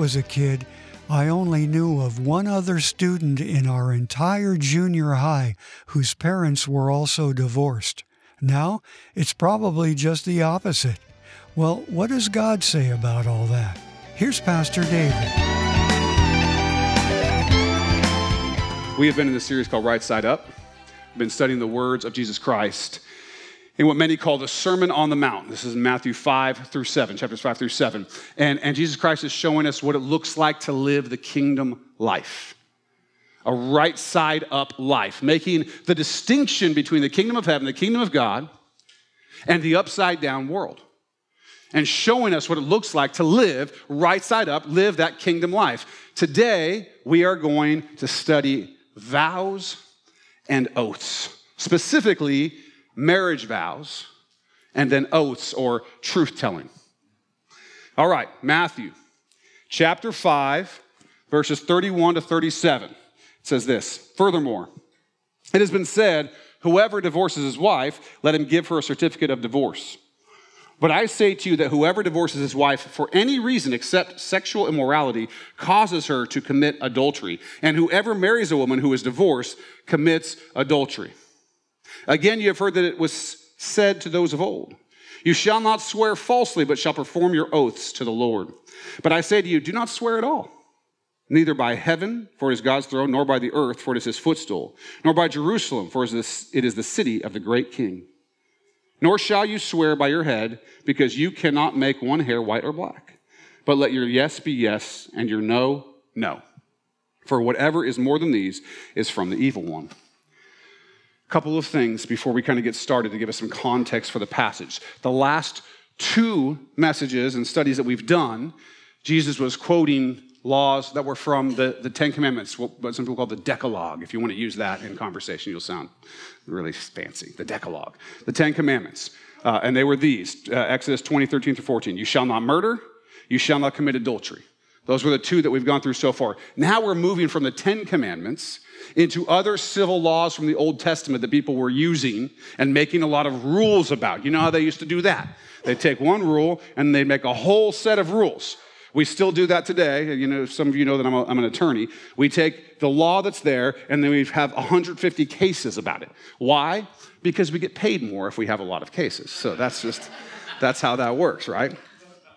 was a kid, I only knew of one other student in our entire junior high whose parents were also divorced. Now, it's probably just the opposite. Well, what does God say about all that? Here's Pastor David. We have been in this series called Right Side Up. We've been studying the words of Jesus Christ in what many call the Sermon on the Mount. This is in Matthew 5 through 7, chapters 5 through 7. And, and Jesus Christ is showing us what it looks like to live the kingdom life. A right side up life, making the distinction between the kingdom of heaven, the kingdom of God, and the upside down world. And showing us what it looks like to live right side up, live that kingdom life. Today, we are going to study vows and oaths, specifically marriage vows, and then oaths or truth telling. All right, Matthew chapter 5, verses 31 to 37. It says this Furthermore, it has been said, Whoever divorces his wife, let him give her a certificate of divorce. But I say to you that whoever divorces his wife for any reason except sexual immorality causes her to commit adultery. And whoever marries a woman who is divorced commits adultery. Again, you have heard that it was said to those of old, You shall not swear falsely, but shall perform your oaths to the Lord. But I say to you, do not swear at all, neither by heaven, for it is God's throne, nor by the earth, for it is his footstool, nor by Jerusalem, for it is the city of the great king. Nor shall you swear by your head, because you cannot make one hair white or black. But let your yes be yes, and your no, no. For whatever is more than these is from the evil one couple of things before we kind of get started to give us some context for the passage. The last two messages and studies that we've done, Jesus was quoting laws that were from the, the Ten Commandments, what some people call the Decalogue. If you want to use that in conversation, you'll sound really fancy. The Decalogue. The Ten Commandments. Uh, and they were these uh, Exodus 20, 13 through 14. You shall not murder, you shall not commit adultery. Those were the two that we've gone through so far. Now we're moving from the Ten Commandments into other civil laws from the Old Testament that people were using and making a lot of rules about. You know how they used to do that? They'd take one rule and they'd make a whole set of rules. We still do that today. You know, some of you know that I'm, a, I'm an attorney. We take the law that's there and then we have 150 cases about it. Why? Because we get paid more if we have a lot of cases. So that's just, that's how that works, right?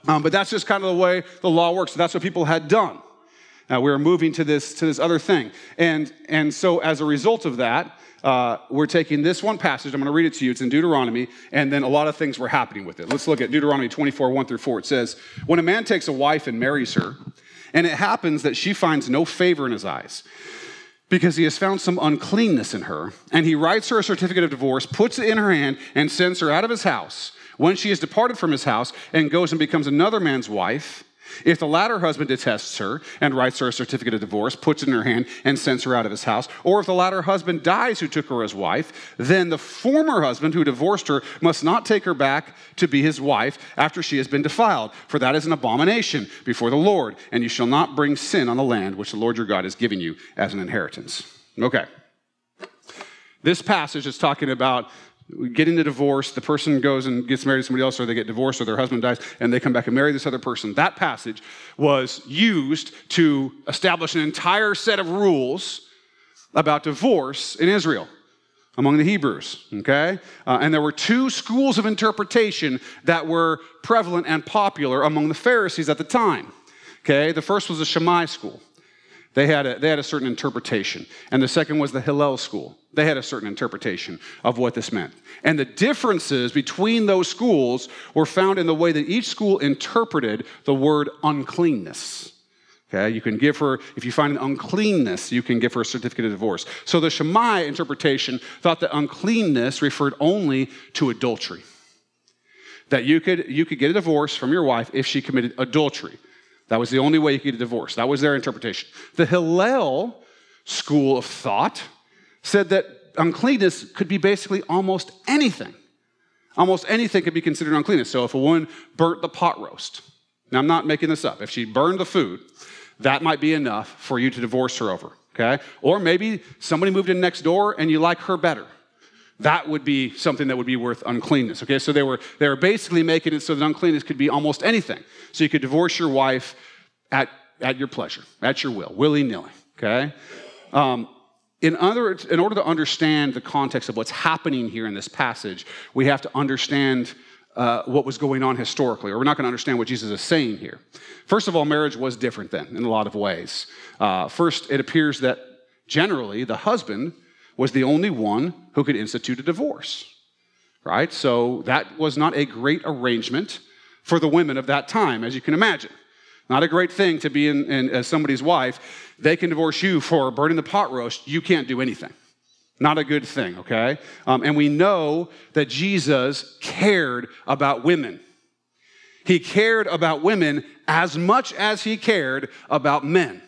Um, but that's just kind of the way the law works. That's what people had done. Uh, we were moving to this, to this other thing. And, and so, as a result of that, uh, we're taking this one passage. I'm going to read it to you. It's in Deuteronomy, and then a lot of things were happening with it. Let's look at Deuteronomy 24, 1 through 4. It says, When a man takes a wife and marries her, and it happens that she finds no favor in his eyes, because he has found some uncleanness in her, and he writes her a certificate of divorce, puts it in her hand, and sends her out of his house. When she has departed from his house and goes and becomes another man's wife, if the latter husband detests her and writes her a certificate of divorce, puts it in her hand, and sends her out of his house, or if the latter husband dies who took her as wife, then the former husband who divorced her must not take her back to be his wife after she has been defiled, for that is an abomination before the Lord, and you shall not bring sin on the land which the Lord your God is giving you as an inheritance. Okay. This passage is talking about getting the divorce, the person goes and gets married to somebody else, or they get divorced, or their husband dies, and they come back and marry this other person. That passage was used to establish an entire set of rules about divorce in Israel among the Hebrews, okay? Uh, and there were two schools of interpretation that were prevalent and popular among the Pharisees at the time, okay? The first was the Shammai school. They had, a, they had a certain interpretation. And the second was the Hillel school. They had a certain interpretation of what this meant. And the differences between those schools were found in the way that each school interpreted the word uncleanness. Okay, you can give her, if you find an uncleanness, you can give her a certificate of divorce. So the Shammai interpretation thought that uncleanness referred only to adultery. That you could, you could get a divorce from your wife if she committed adultery. That was the only way you could get a divorce. That was their interpretation. The Hillel school of thought said that uncleanness could be basically almost anything. Almost anything could be considered uncleanness. So if a woman burnt the pot roast, now I'm not making this up, if she burned the food, that might be enough for you to divorce her over, okay? Or maybe somebody moved in next door and you like her better. That would be something that would be worth uncleanness, okay? So they were, they were basically making it so that uncleanness could be almost anything. So you could divorce your wife at at your pleasure, at your will, willy nilly, okay? Um, in, other, in order to understand the context of what's happening here in this passage, we have to understand uh, what was going on historically, or we're not going to understand what Jesus is saying here. First of all, marriage was different then in a lot of ways. Uh, first, it appears that generally the husband was the only one who could institute a divorce, right? So that was not a great arrangement for the women of that time, as you can imagine. Not a great thing to be in, in as somebody's wife. They can divorce you for burning the pot roast. You can't do anything. Not a good thing, okay? Um, and we know that Jesus cared about women. He cared about women as much as he cared about men.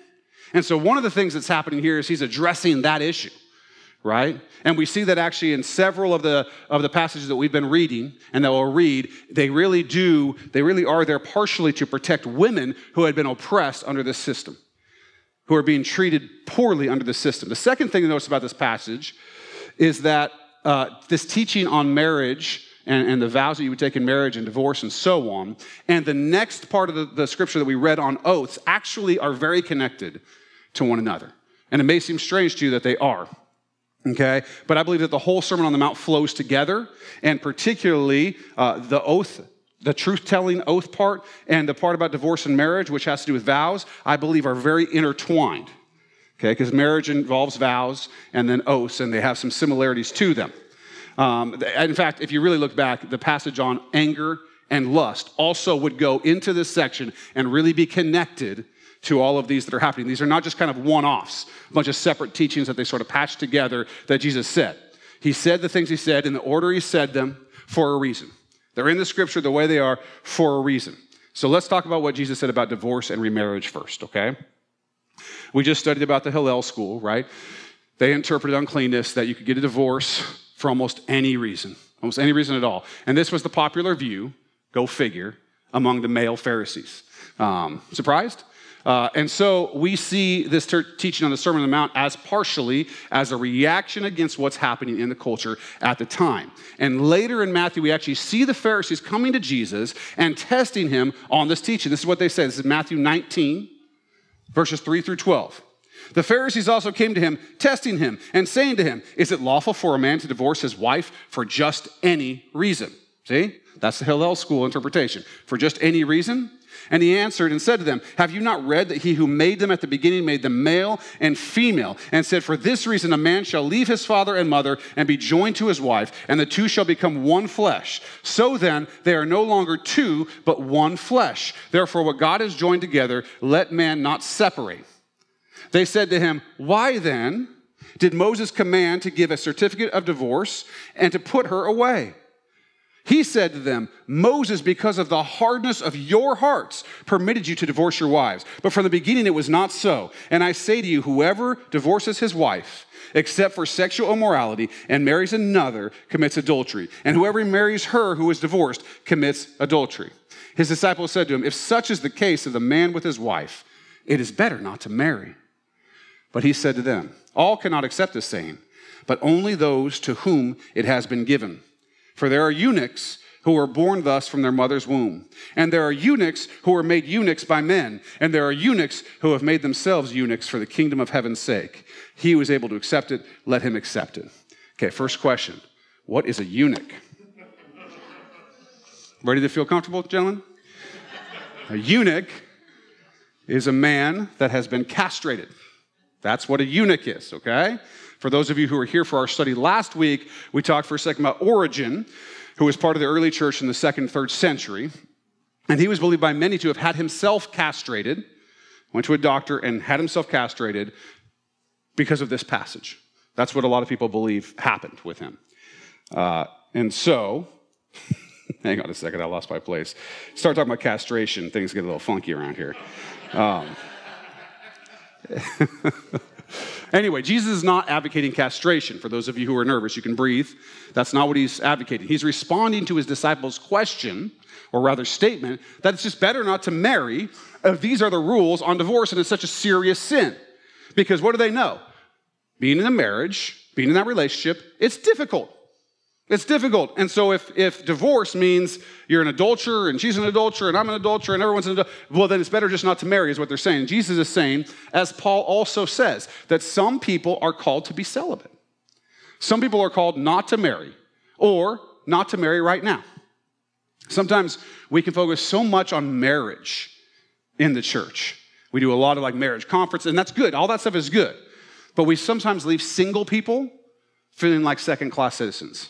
And so, one of the things that's happening here is he's addressing that issue, right? And we see that actually in several of the, of the passages that we've been reading and that we'll read, they really do, they really are there partially to protect women who had been oppressed under this system who are being treated poorly under the system. The second thing to notice about this passage is that uh, this teaching on marriage and, and, the vows that you would take in marriage and divorce and so on, and the next part of the, the scripture that we read on oaths actually are very connected to one another. And it may seem strange to you that they are. Okay, but I believe that the whole Sermon on the Mount flows together, and particularly uh, the oath the truth telling oath part and the part about divorce and marriage, which has to do with vows, I believe are very intertwined. Okay, because marriage involves vows and then oaths, and they have some similarities to them. Um, in fact, if you really look back, the passage on anger and lust also would go into this section and really be connected to all of these that are happening. These are not just kind of one offs, a bunch of separate teachings that they sort of patched together that Jesus said. He said the things he said in the order he said them for a reason. They're in the scripture the way they are for a reason. So let's talk about what Jesus said about divorce and remarriage first, okay? We just studied about the Hillel school, right? They interpreted uncleanness that you could get a divorce for almost any reason, almost any reason at all. And this was the popular view, go figure, among the male Pharisees. Um, surprised? Uh, and so we see this ter- teaching on the Sermon on the Mount as partially as a reaction against what's happening in the culture at the time. And later in Matthew, we actually see the Pharisees coming to Jesus and testing him on this teaching. This is what they say. This is Matthew 19, verses 3 through 12. The Pharisees also came to him, testing him and saying to him, Is it lawful for a man to divorce his wife for just any reason? See? That's the Hillel school interpretation. For just any reason? And he answered and said to them, Have you not read that he who made them at the beginning made them male and female? And said, For this reason a man shall leave his father and mother and be joined to his wife, and the two shall become one flesh. So then, they are no longer two, but one flesh. Therefore, what God has joined together, let man not separate. They said to him, Why then did Moses command to give a certificate of divorce and to put her away? He said to them, Moses, because of the hardness of your hearts, permitted you to divorce your wives. But from the beginning it was not so. And I say to you, whoever divorces his wife, except for sexual immorality, and marries another, commits adultery. And whoever marries her who is divorced commits adultery. His disciples said to him, If such is the case of the man with his wife, it is better not to marry. But he said to them, All cannot accept this saying, but only those to whom it has been given. For there are eunuchs who are born thus from their mother's womb. And there are eunuchs who are made eunuchs by men. And there are eunuchs who have made themselves eunuchs for the kingdom of heaven's sake. He who is able to accept it, let him accept it. Okay, first question What is a eunuch? Ready to feel comfortable, gentlemen? A eunuch is a man that has been castrated. That's what a eunuch is, okay? For those of you who were here for our study last week, we talked for a second about Origen, who was part of the early church in the second, third century. And he was believed by many to have had himself castrated, went to a doctor and had himself castrated because of this passage. That's what a lot of people believe happened with him. Uh, and so, hang on a second, I lost my place. Start talking about castration, things get a little funky around here. Um, Anyway, Jesus is not advocating castration. For those of you who are nervous, you can breathe. That's not what he's advocating. He's responding to his disciples' question, or rather statement, that it's just better not to marry if these are the rules on divorce and it's such a serious sin. Because what do they know? Being in a marriage, being in that relationship, it's difficult. It's difficult. And so if, if divorce means you're an adulterer and she's an adulterer and I'm an adulterer and everyone's an adulterer, well, then it's better just not to marry, is what they're saying. Jesus is saying, as Paul also says, that some people are called to be celibate. Some people are called not to marry or not to marry right now. Sometimes we can focus so much on marriage in the church. We do a lot of like marriage conferences, and that's good. All that stuff is good. But we sometimes leave single people feeling like second class citizens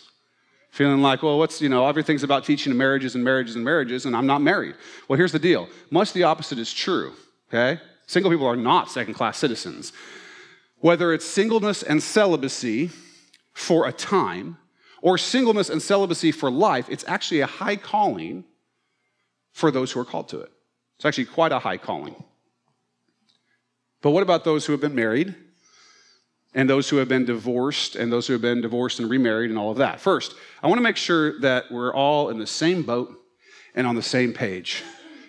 feeling like, well, what's, you know, everything's about teaching marriages and marriages and marriages, and I'm not married. Well, here's the deal much the opposite is true, okay? Single people are not second class citizens. Whether it's singleness and celibacy for a time or singleness and celibacy for life, it's actually a high calling for those who are called to it. It's actually quite a high calling. But what about those who have been married and those who have been divorced and those who have been divorced and remarried and all of that. First, I want to make sure that we're all in the same boat and on the same page.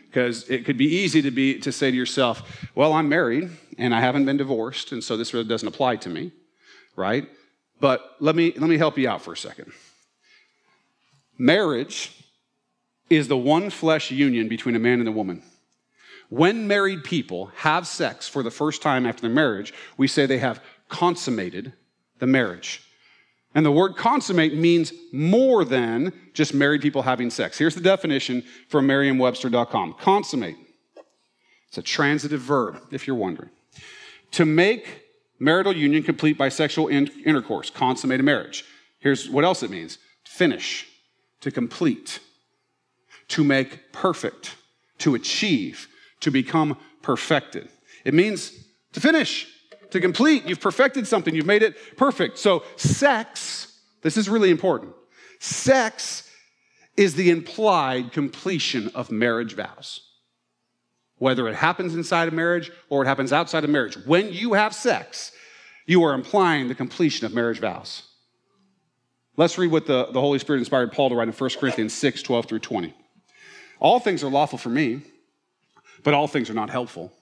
Because it could be easy to be to say to yourself, well, I'm married and I haven't been divorced, and so this really doesn't apply to me, right? But let me let me help you out for a second. Marriage is the one flesh union between a man and a woman. When married people have sex for the first time after their marriage, we say they have consummated the marriage. And the word consummate means more than just married people having sex. Here's the definition from merriam-webster.com. Consummate. It's a transitive verb, if you're wondering. To make marital union complete by sexual in- intercourse, consummate a marriage. Here's what else it means finish, to complete, to make perfect, to achieve, to become perfected. It means to finish, to complete. You've perfected something, you've made it perfect. So, sex, this is really important. Sex is the implied completion of marriage vows. Whether it happens inside of marriage or it happens outside of marriage, when you have sex, you are implying the completion of marriage vows. Let's read what the, the Holy Spirit inspired Paul to write in 1 Corinthians 6 12 through 20. All things are lawful for me, but all things are not helpful.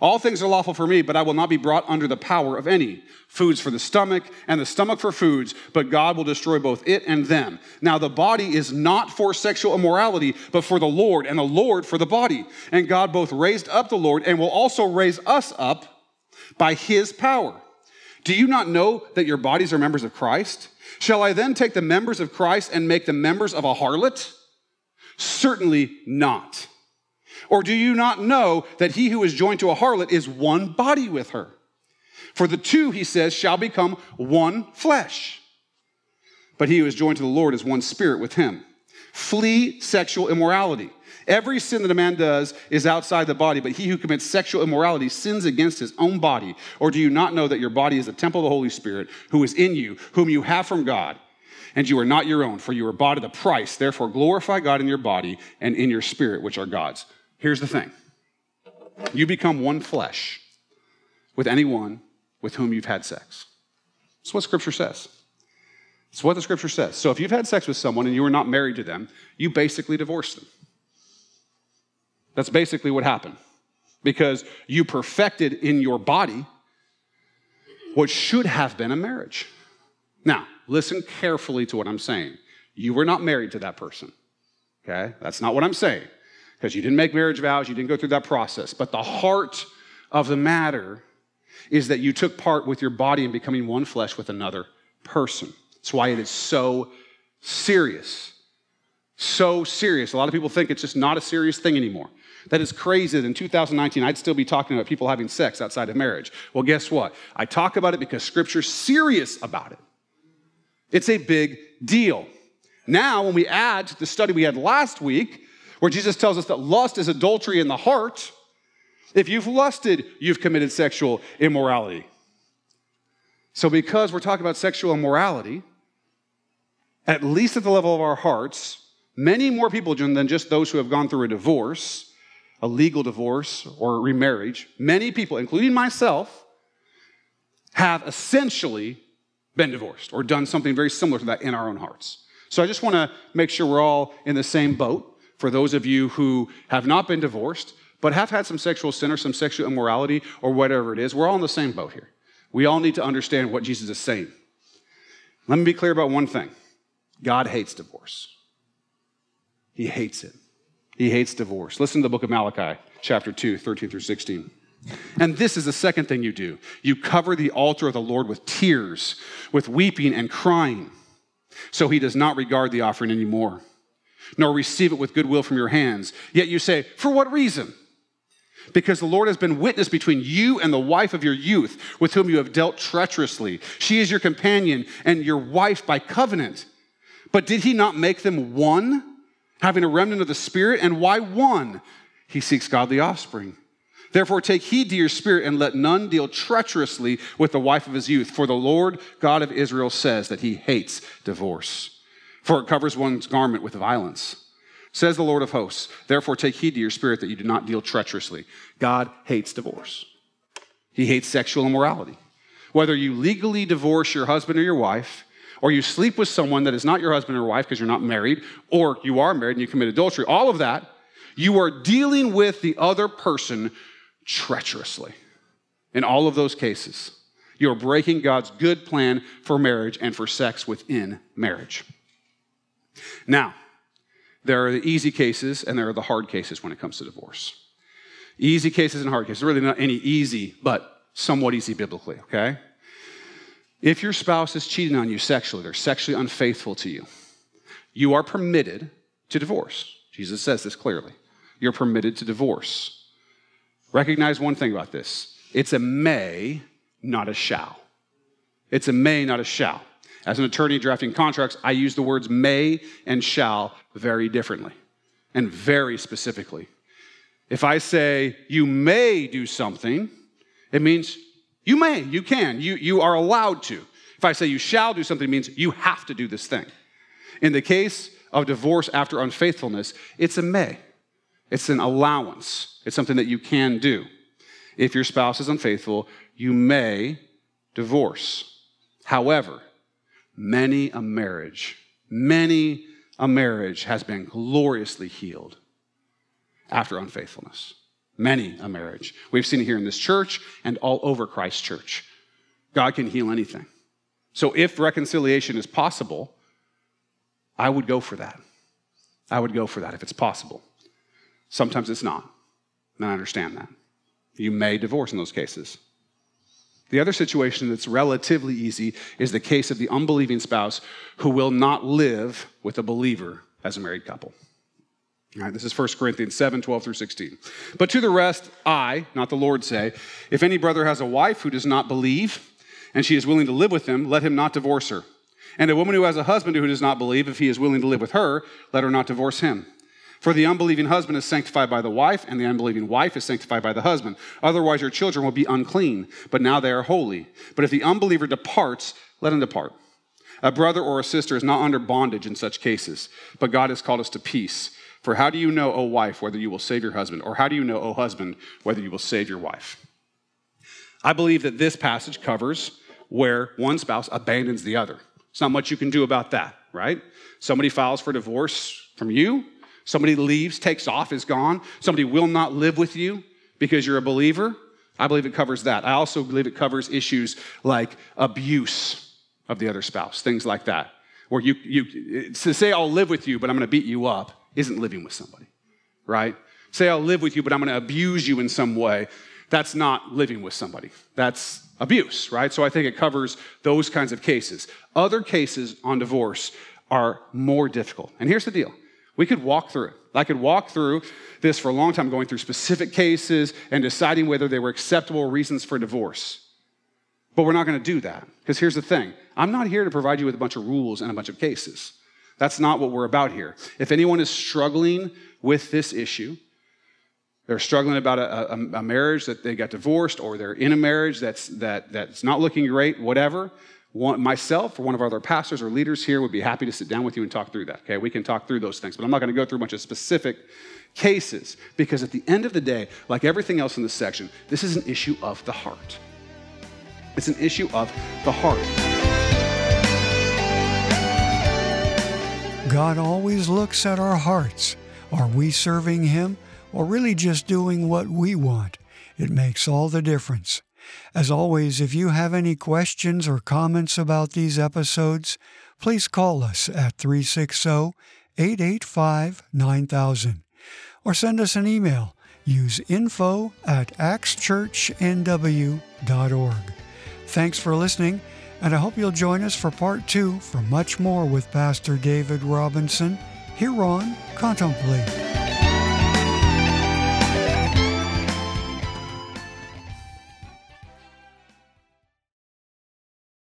All things are lawful for me, but I will not be brought under the power of any. Foods for the stomach, and the stomach for foods, but God will destroy both it and them. Now, the body is not for sexual immorality, but for the Lord, and the Lord for the body. And God both raised up the Lord and will also raise us up by his power. Do you not know that your bodies are members of Christ? Shall I then take the members of Christ and make them members of a harlot? Certainly not. Or do you not know that he who is joined to a harlot is one body with her? For the two, he says, shall become one flesh. But he who is joined to the Lord is one spirit with him. Flee sexual immorality. Every sin that a man does is outside the body, but he who commits sexual immorality sins against his own body. Or do you not know that your body is a temple of the Holy Spirit who is in you, whom you have from God? And you are not your own, for you were bought at a price. Therefore, glorify God in your body and in your spirit, which are God's. Here's the thing you become one flesh with anyone with whom you've had sex. That's what Scripture says. It's what the Scripture says. So if you've had sex with someone and you were not married to them, you basically divorced them. That's basically what happened. Because you perfected in your body what should have been a marriage. Now, listen carefully to what I'm saying. You were not married to that person. Okay? That's not what I'm saying because you didn't make marriage vows, you didn't go through that process. But the heart of the matter is that you took part with your body in becoming one flesh with another person. That's why it is so serious. So serious. A lot of people think it's just not a serious thing anymore. That is crazy that in 2019 I'd still be talking about people having sex outside of marriage. Well, guess what? I talk about it because Scripture's serious about it. It's a big deal. Now, when we add to the study we had last week, where Jesus tells us that lust is adultery in the heart. If you've lusted, you've committed sexual immorality. So, because we're talking about sexual immorality, at least at the level of our hearts, many more people than just those who have gone through a divorce, a legal divorce, or remarriage, many people, including myself, have essentially been divorced or done something very similar to that in our own hearts. So I just want to make sure we're all in the same boat for those of you who have not been divorced, but have had some sexual sin or some sexual immorality or whatever it is, we're all in the same boat here. We all need to understand what Jesus is saying. Let me be clear about one thing God hates divorce. He hates it. He hates divorce. Listen to the book of Malachi, chapter 2, 13 through 16. And this is the second thing you do you cover the altar of the Lord with tears, with weeping and crying. So he does not regard the offering anymore, nor receive it with goodwill from your hands. Yet you say, For what reason? Because the Lord has been witness between you and the wife of your youth, with whom you have dealt treacherously. She is your companion and your wife by covenant. But did he not make them one, having a remnant of the Spirit? And why one? He seeks godly offspring. Therefore, take heed to your spirit and let none deal treacherously with the wife of his youth. For the Lord God of Israel says that he hates divorce, for it covers one's garment with violence. Says the Lord of hosts, therefore take heed to your spirit that you do not deal treacherously. God hates divorce. He hates sexual immorality. Whether you legally divorce your husband or your wife, or you sleep with someone that is not your husband or wife because you're not married, or you are married and you commit adultery, all of that, you are dealing with the other person treacherously. In all of those cases, you're breaking God's good plan for marriage and for sex within marriage. Now, there are the easy cases and there are the hard cases when it comes to divorce. Easy cases and hard cases. Really not any easy, but somewhat easy biblically, okay? If your spouse is cheating on you sexually, they're sexually unfaithful to you, you are permitted to divorce. Jesus says this clearly. You're permitted to divorce. Recognize one thing about this it's a may, not a shall. It's a may, not a shall. As an attorney drafting contracts, I use the words may and shall very differently and very specifically. If I say you may do something, it means you may, you can, you, you are allowed to. If I say you shall do something, it means you have to do this thing. In the case of divorce after unfaithfulness, it's a may, it's an allowance. It's something that you can do. If your spouse is unfaithful, you may divorce. However, many a marriage, many a marriage has been gloriously healed after unfaithfulness. Many a marriage. We've seen it here in this church and all over Christ's church. God can heal anything. So if reconciliation is possible, I would go for that. I would go for that if it's possible. Sometimes it's not. And I understand that. You may divorce in those cases. The other situation that's relatively easy is the case of the unbelieving spouse who will not live with a believer as a married couple. All right, this is 1 Corinthians 7 12 through 16. But to the rest, I, not the Lord, say, if any brother has a wife who does not believe, and she is willing to live with him, let him not divorce her. And a woman who has a husband who does not believe, if he is willing to live with her, let her not divorce him. For the unbelieving husband is sanctified by the wife, and the unbelieving wife is sanctified by the husband. Otherwise, your children will be unclean, but now they are holy. But if the unbeliever departs, let him depart. A brother or a sister is not under bondage in such cases, but God has called us to peace. For how do you know, O wife, whether you will save your husband? Or how do you know, O husband, whether you will save your wife? I believe that this passage covers where one spouse abandons the other. It's not much you can do about that, right? Somebody files for divorce from you, Somebody leaves, takes off, is gone. Somebody will not live with you because you're a believer. I believe it covers that. I also believe it covers issues like abuse of the other spouse, things like that. Where you, you to say I'll live with you, but I'm going to beat you up, isn't living with somebody, right? Say I'll live with you, but I'm going to abuse you in some way. That's not living with somebody. That's abuse, right? So I think it covers those kinds of cases. Other cases on divorce are more difficult. And here's the deal we could walk through it. I could walk through this for a long time, going through specific cases and deciding whether they were acceptable reasons for divorce. But we're not going to do that. Because here's the thing I'm not here to provide you with a bunch of rules and a bunch of cases. That's not what we're about here. If anyone is struggling with this issue, they're struggling about a, a, a marriage that they got divorced, or they're in a marriage that's, that, that's not looking great, whatever, one, myself or one of our other pastors or leaders here would be happy to sit down with you and talk through that. Okay, we can talk through those things, but I'm not going to go through a bunch of specific cases because at the end of the day, like everything else in this section, this is an issue of the heart. It's an issue of the heart. God always looks at our hearts. Are we serving Him or really just doing what we want? It makes all the difference. As always, if you have any questions or comments about these episodes, please call us at 360 885 9000 or send us an email. Use info at axchurchnw.org. Thanks for listening, and I hope you'll join us for part two for much more with Pastor David Robinson here on Contemplate.